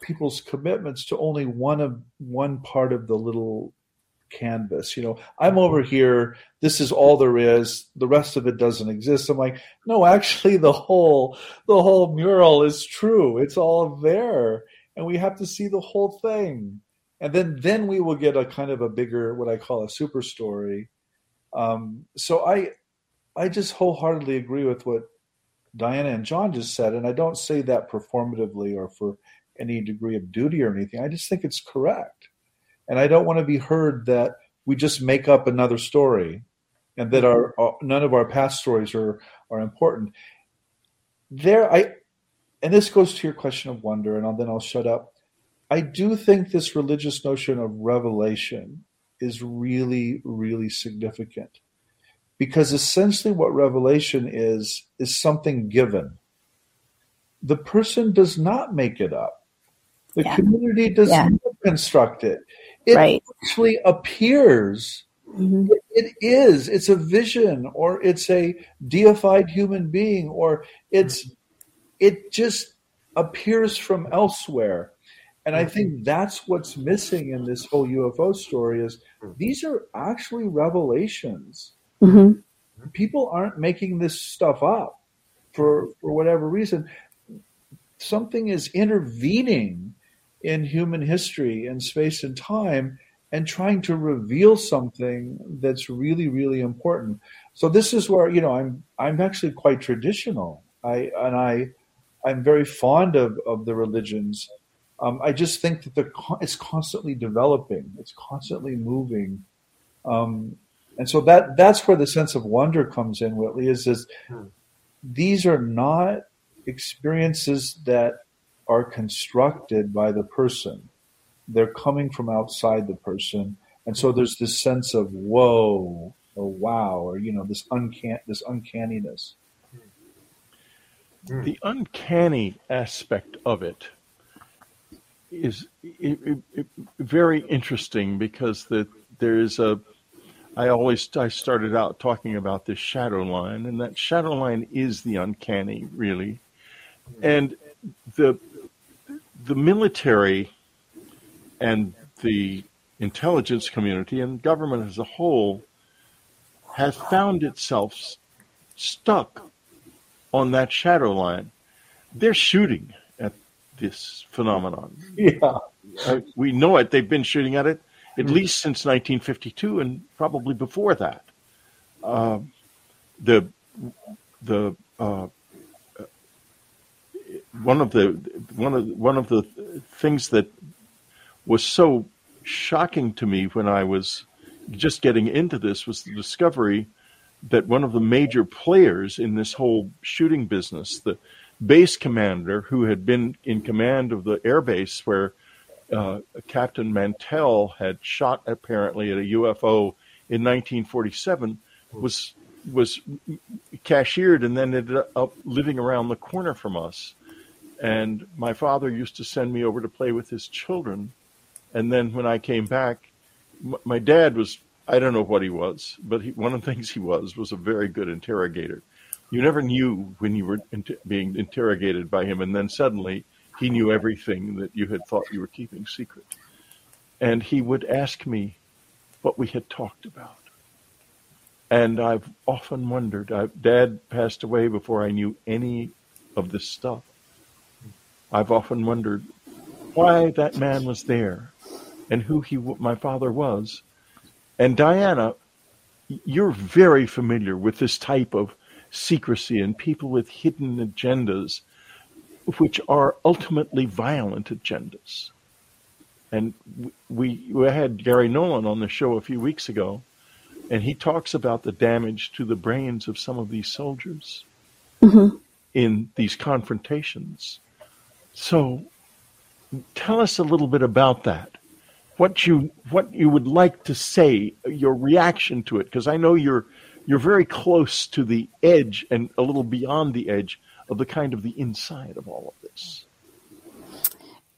people's commitments to only one of one part of the little canvas. You know, I'm over here, this is all there is, the rest of it doesn't exist. I'm like, no, actually the whole the whole mural is true. It's all there. And we have to see the whole thing and then then we will get a kind of a bigger what I call a super story. Um, so I I just wholeheartedly agree with what Diana and John just said, and I don't say that performatively or for any degree of duty or anything. I just think it's correct, and I don't want to be heard that we just make up another story, and that our, our none of our past stories are are important. There, I and this goes to your question of wonder, and I'll, then I'll shut up. I do think this religious notion of revelation is really, really significant because essentially what revelation is, is something given. The person does not make it up. The yeah. community does yeah. not construct it. It right. actually appears. Mm-hmm. It, it is. It's a vision, or it's a deified human being, or it's. Mm-hmm. It just appears from elsewhere and I think that's what's missing in this whole UFO story is these are actually revelations. Mm-hmm. People aren't making this stuff up for for whatever reason. Something is intervening in human history and space and time and trying to reveal something that's really really important. So this is where you know I'm I'm actually quite traditional. I and I I'm very fond of of the religions um, I just think that the it's constantly developing, it's constantly moving, um, and so that that's where the sense of wonder comes in. Whitley is is hmm. these are not experiences that are constructed by the person; they're coming from outside the person, and so there's this sense of whoa or wow or you know this uncan this uncanniness. Hmm. The uncanny aspect of it is it, it, it, very interesting because the, there is a I always I started out talking about this shadow line, and that shadow line is the uncanny, really, hmm. and the the military and the intelligence community and government as a whole has found itself stuck on that shadow line. They're shooting at this phenomenon. Yeah. Uh, we know it. They've been shooting at it at mm least since 1952 and probably before that. Uh, the the uh, one of the one of one of the things that was so shocking to me when I was just getting into this was the discovery that one of the major players in this whole shooting business, the base commander who had been in command of the air base where uh, Captain Mantell had shot apparently at a UFO in 1947 was was cashiered and then ended up living around the corner from us. And my father used to send me over to play with his children. And then when I came back, my dad was, I don't know what he was, but he, one of the things he was was a very good interrogator. You never knew when you were inter- being interrogated by him. And then suddenly he knew everything that you had thought you were keeping secret. And he would ask me what we had talked about. And I've often wondered, I, Dad passed away before I knew any of this stuff. I've often wondered why that man was there and who he, my father was. And Diana, you're very familiar with this type of secrecy and people with hidden agendas, which are ultimately violent agendas. And we, we had Garry Nolan on the show a few weeks ago, and he talks about the damage to the brains of some of these soldiers mm-hmm. in these confrontations. So, tell us a little bit about that. What you what you would like to say, your reaction to it, because I know you're you're very close to the edge and a little beyond the edge of the kind of the inside of all of this.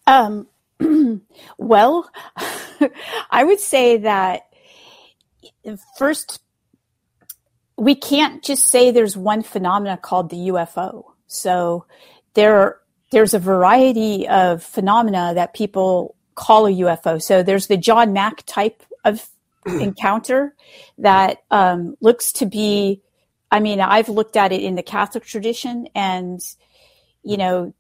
Um, well, I would say that first, we can't just say there's one phenomena called the UFO. So there, there's a variety of phenomena that people call a UFO. So there's the John Mack type of encounter that um, looks to be. I mean, I've looked at it in the Catholic tradition, and you know,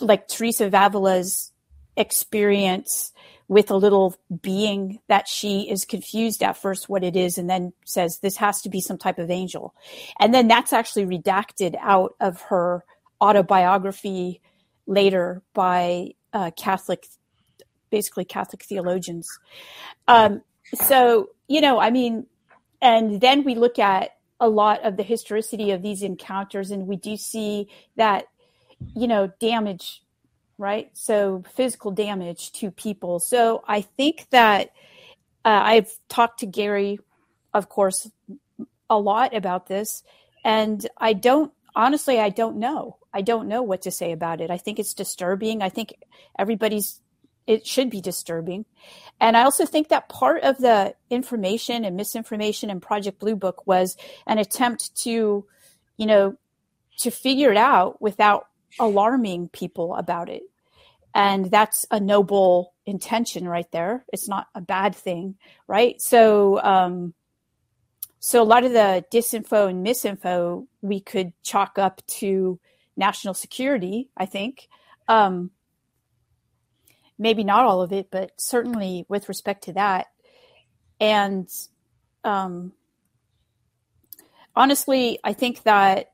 like Teresa of Avila's experience with a little being that she is confused at first what it is and then says this has to be some type of angel and then that's actually redacted out of her autobiography later by uh, catholic basically catholic theologians um, so you know i mean and then we look at a lot of the historicity of these encounters and we do see that you know damage right? So physical damage to people. So I think that uh, I've talked to Garry, of course, a lot about this, and I don't honestly, I don't know. I don't know what to say about it. I think it's disturbing. I think everybody's it should be disturbing. And I also think that part of the information and misinformation in Project Blue Book was an attempt to, you know, to figure it out without alarming people about it and that's a noble intention right there it's not a bad thing right so um so a lot of the disinfo and misinfo we could chalk up to national security i think um maybe not all of it but certainly with respect to that and um honestly i think that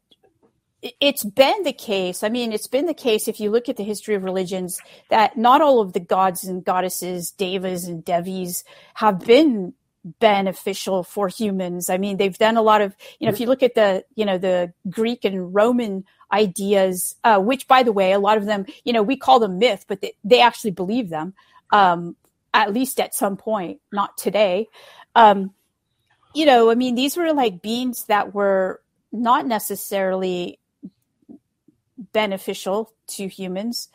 it's been the case. I mean, it's been the case if you look at the history of religions that not all of the gods and goddesses, devas and devis, have been beneficial for humans. I mean, they've done a lot of, you know, if you look at the, you know, the Greek and Roman ideas, uh, which by the way, a lot of them, you know, we call them myth, but they, they actually believe them, um, at least at some point, not today. Um, you know, I mean, these were like beings that were not necessarily beneficial to humans.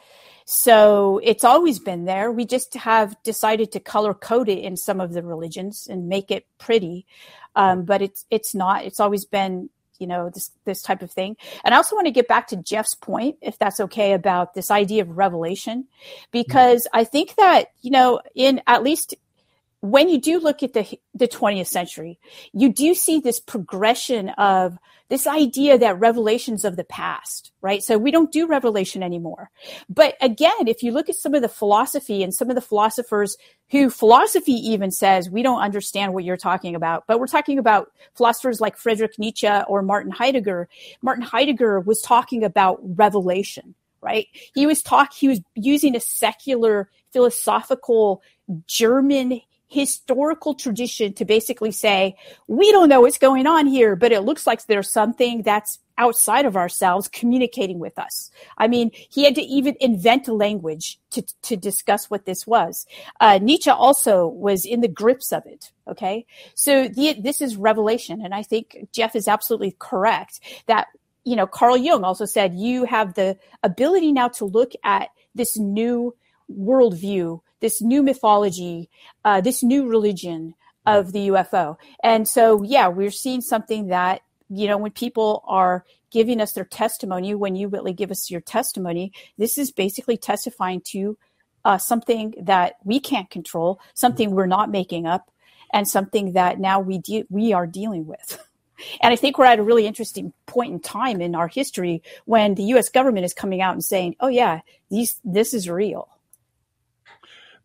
So it's always been there. We just have decided to color code it in some of the religions and make it pretty. Um, but it's it's not. It's always been you know this this type of thing. And I also want to get back to Jeff's point, if that's okay, about this idea of revelation, because mm-hmm. I think that you know in at least when you do look at the the 20th century, you do see this progression of this idea that revelations of the past, right? So we don't do revelation anymore. But again, if you look at some of the philosophy and some of the philosophers who philosophy even says we don't understand what you're talking about, but we're talking about philosophers like Friedrich Nietzsche or Martin Heidegger. Martin Heidegger was talking about revelation, right? He was talk he was using a secular philosophical German historical tradition to basically say, we don't know what's going on here, but it looks like there's something that's outside of ourselves communicating with us. I mean, he had to even invent a language to, to discuss what this was. Uh, Nietzsche also was in the grips of it. Okay. So the, this is revelation. And I think Jeff is absolutely correct that, you know, Carl Jung also said you have the ability now to look at this new worldview, this new mythology, uh, this new religion of the UFO. And so, yeah, we're seeing something that, you know, when people are giving us their testimony, when you really give us your testimony, this is basically testifying to uh, something that we can't control, something we're not making up, and something that now we de- we are dealing with. And I think we're at a really interesting point in time in our history when the U.S. government is coming out and saying, "Oh yeah, these this is real."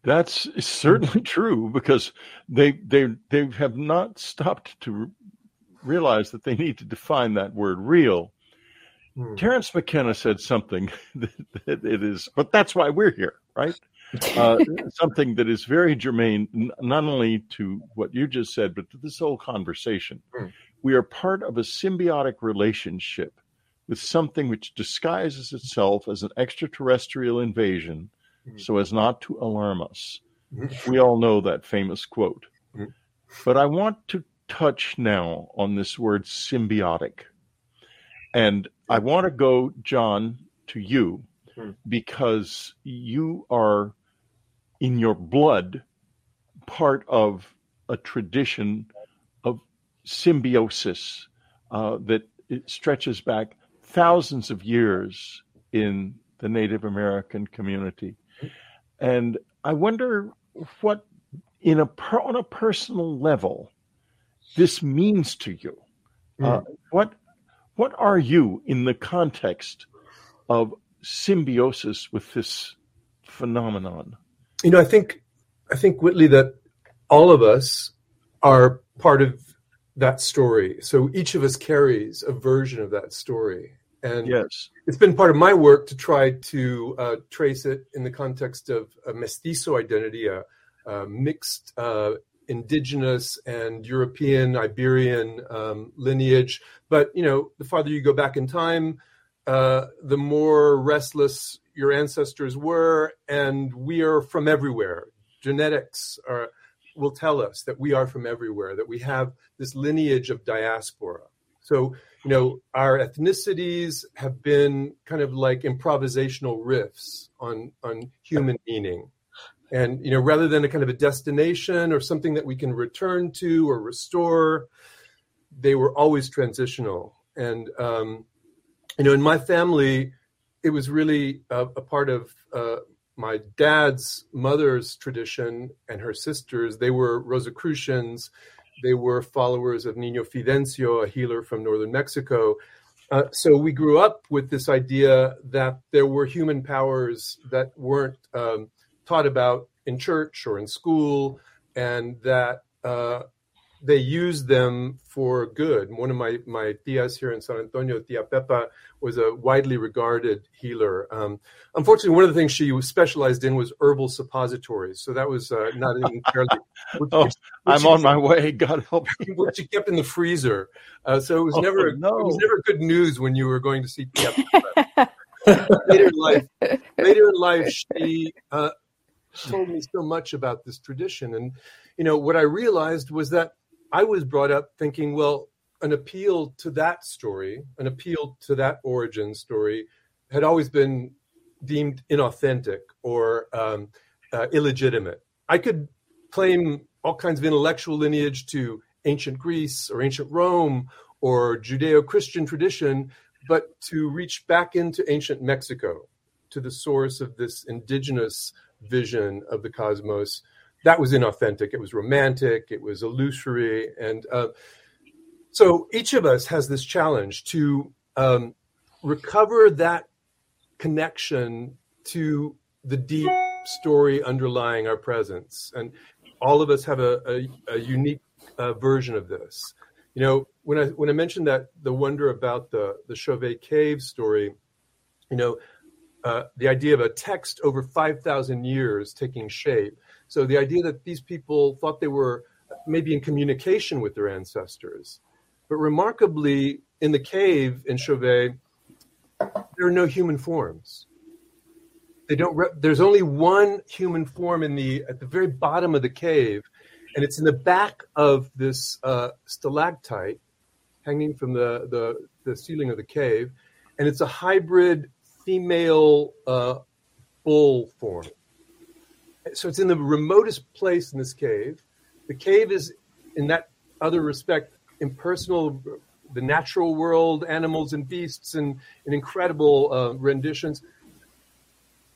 That's certainly true because they they they have not stopped to realize that they need to define that word real. Hmm. Terence McKenna said something that, it is, but that's why we're here, right? Uh, something that is very germane, not only to what you just said, but to this whole conversation. Hmm. We are part of a symbiotic relationship with something which disguises itself as an extraterrestrial invasion mm-hmm. So as not to alarm us. Mm-hmm. We all know that famous quote. Mm-hmm. But I want to touch now on this word symbiotic. And I want to go, John, to you mm-hmm. because you are in your blood part of a tradition of symbiosis uh, that stretches back thousands of years in the Native American community. And I wonder what, in a on a personal level, this means to you. Mm. Uh, what what are you in the context of symbiosis with this phenomenon? You know, I think I think Whitley that all of us are part of that story. So each of us carries a version of that story. And yes, it's been part of my work to try to uh, trace it in the context of a mestizo identity, a, a mixed uh, indigenous and European, Iberian um, lineage. But you know, the farther you go back in time, uh, the more restless your ancestors were, and we are from everywhere. Genetics are, will tell us that we are from everywhere, that we have this lineage of diaspora. So you know, our ethnicities have been kind of like improvisational riffs on on human meaning. And you know, rather than a kind of a destination or something that we can return to or restore, they were always transitional. And um, you know, in my family, it was really a, a part of uh, my dad's mother's tradition and her sisters. They were Rosicrucians they were followers of Nino Fidencio, a healer from northern Mexico. Uh, so we grew up with this idea that there were human powers that weren't um, taught about in church or in school, and that uh, they use them for good. One of my my tias here in San Antonio, Tia Pepa, was a widely regarded healer. Um, unfortunately, one of the things she specialized in was herbal suppositories, so that was uh, not entirely. Which, oh, which I'm on kept, my way. God help me. What she kept in the freezer, uh, so it was oh, never no. it was never good news when you were going to see Tia Pepa. later in life, later in life, she uh, told me so much about this tradition, and you know what I realized was that I was brought up thinking, well, an appeal to that story, an appeal to that origin story, had always been deemed inauthentic or um, uh, illegitimate. I could claim all kinds of intellectual lineage to ancient Greece or ancient Rome or Judeo Christian tradition, but to reach back into ancient Mexico, to the source of this indigenous vision of the cosmos, that was inauthentic. It was romantic. It was illusory. And uh, so each of us has this challenge to um, recover that connection to the deep story underlying our presence. And all of us have a, a, a unique uh, version of this. You know, when I when I mentioned that the wonder about the the Chauvet cave story, you know, uh, the idea of a text over five thousand years taking shape So the idea that these people thought they were maybe in communication with their ancestors. But remarkably, in the cave in Chauvet, there are no human forms. They don't. Re- there's only one human form in the at the very bottom of the cave, and it's in the back of this uh, stalactite hanging from the, the the ceiling of the cave, and it's a hybrid female uh, bull form. So it's in the remotest place in this cave. The cave is, in that other respect, impersonal, the natural world, animals and beasts, and, and incredible uh, renditions.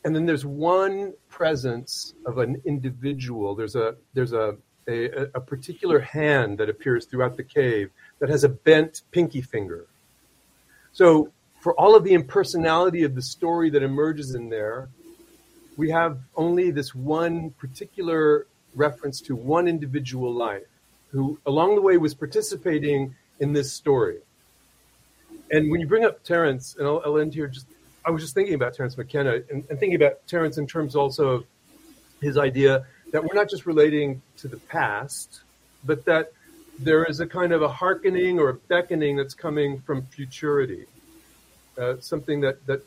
And then there's one presence of an individual. There's a there's a, a, a particular hand that appears throughout the cave that has a bent pinky finger. So for all of the impersonality of the story that emerges in there, we have only this one particular reference to one individual life who, along the way, was participating in this story. And when you bring up Terence, and I'll, I'll end here, just I was just thinking about Terence McKenna and, and thinking about Terence in terms also of his idea that we're not just relating to the past, but that there is a kind of a hearkening or a beckoning that's coming from futurity uh, something that, that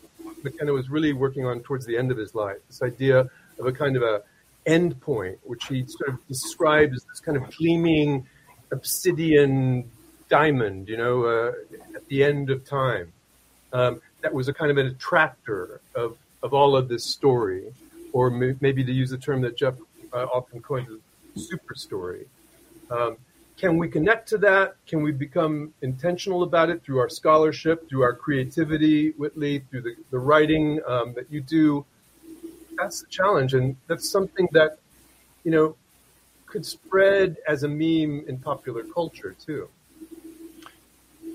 McKenna was really working on towards the end of his life. This idea of a kind of a end point, which he sort of described as this kind of gleaming obsidian diamond, you know, uh, at the end of time. Um, that was a kind of an attractor of, of all of this story, or maybe to use the term that Jeff uh, often coins, super story. Um, can we connect to that? Can we become intentional about it through our scholarship, through our creativity, Whitley, through the, the writing um, that you do? That's the challenge. And that's something that, you know, could spread as a meme in popular culture too.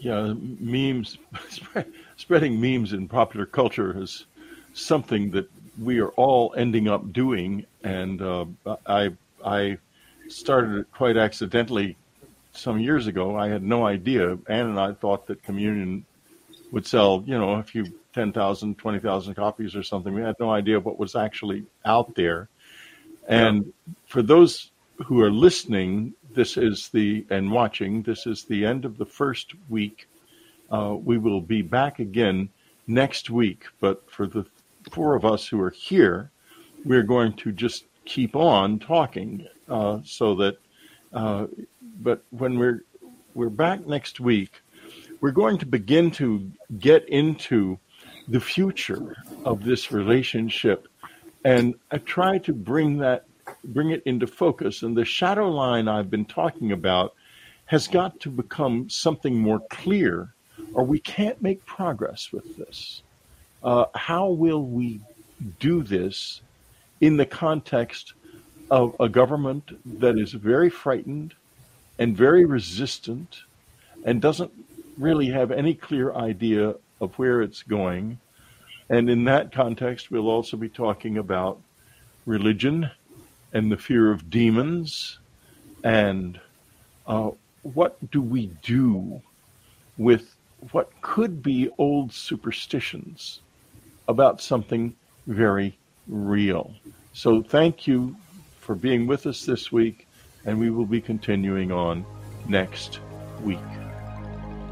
Yeah, memes, spreading memes in popular culture is something that we are all ending up doing. And uh, I, I started it quite accidentally some years ago, I had no idea. Ann and I thought that Communion would sell, you know, a few 10,000, 20,000 copies or something. We had no idea what was actually out there. And yeah. for those who are listening, this is the, and watching, this is the end of the first week. Uh, we will be back again next week. But for the four of us who are here, we're going to just keep on talking uh, so that uh, but when we're we're back next week, we're going to begin to get into the future of this relationship, and I try to bring that bring it into focus. And the shadow line I've been talking about has got to become something more clear, or we can't make progress with this. Uh, how will we do this in the context of a government that is very frightened, and very resistant and doesn't really have any clear idea of where it's going. And in that context, we'll also be talking about religion and the fear of demons and uh, what do we do with what could be old superstitions about something very real. So, thank you for being with us this week and we will be continuing on next week.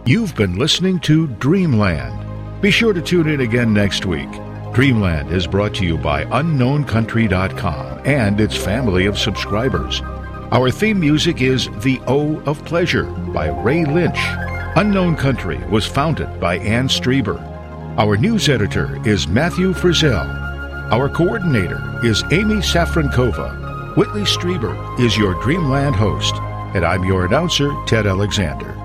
You've been listening to Dreamland. Be sure to tune in again next week. Dreamland is brought to you by UnknownCountry.com and its family of subscribers. Our theme music is The O of Pleasure by Ray Lynch. Unknown Country was founded by Ann Strieber. Our news editor is Matthew Frizzell. Our coordinator is Amy Safrankova. Whitley Strieber is your Dreamland host, and I'm your announcer, Ted Alexander.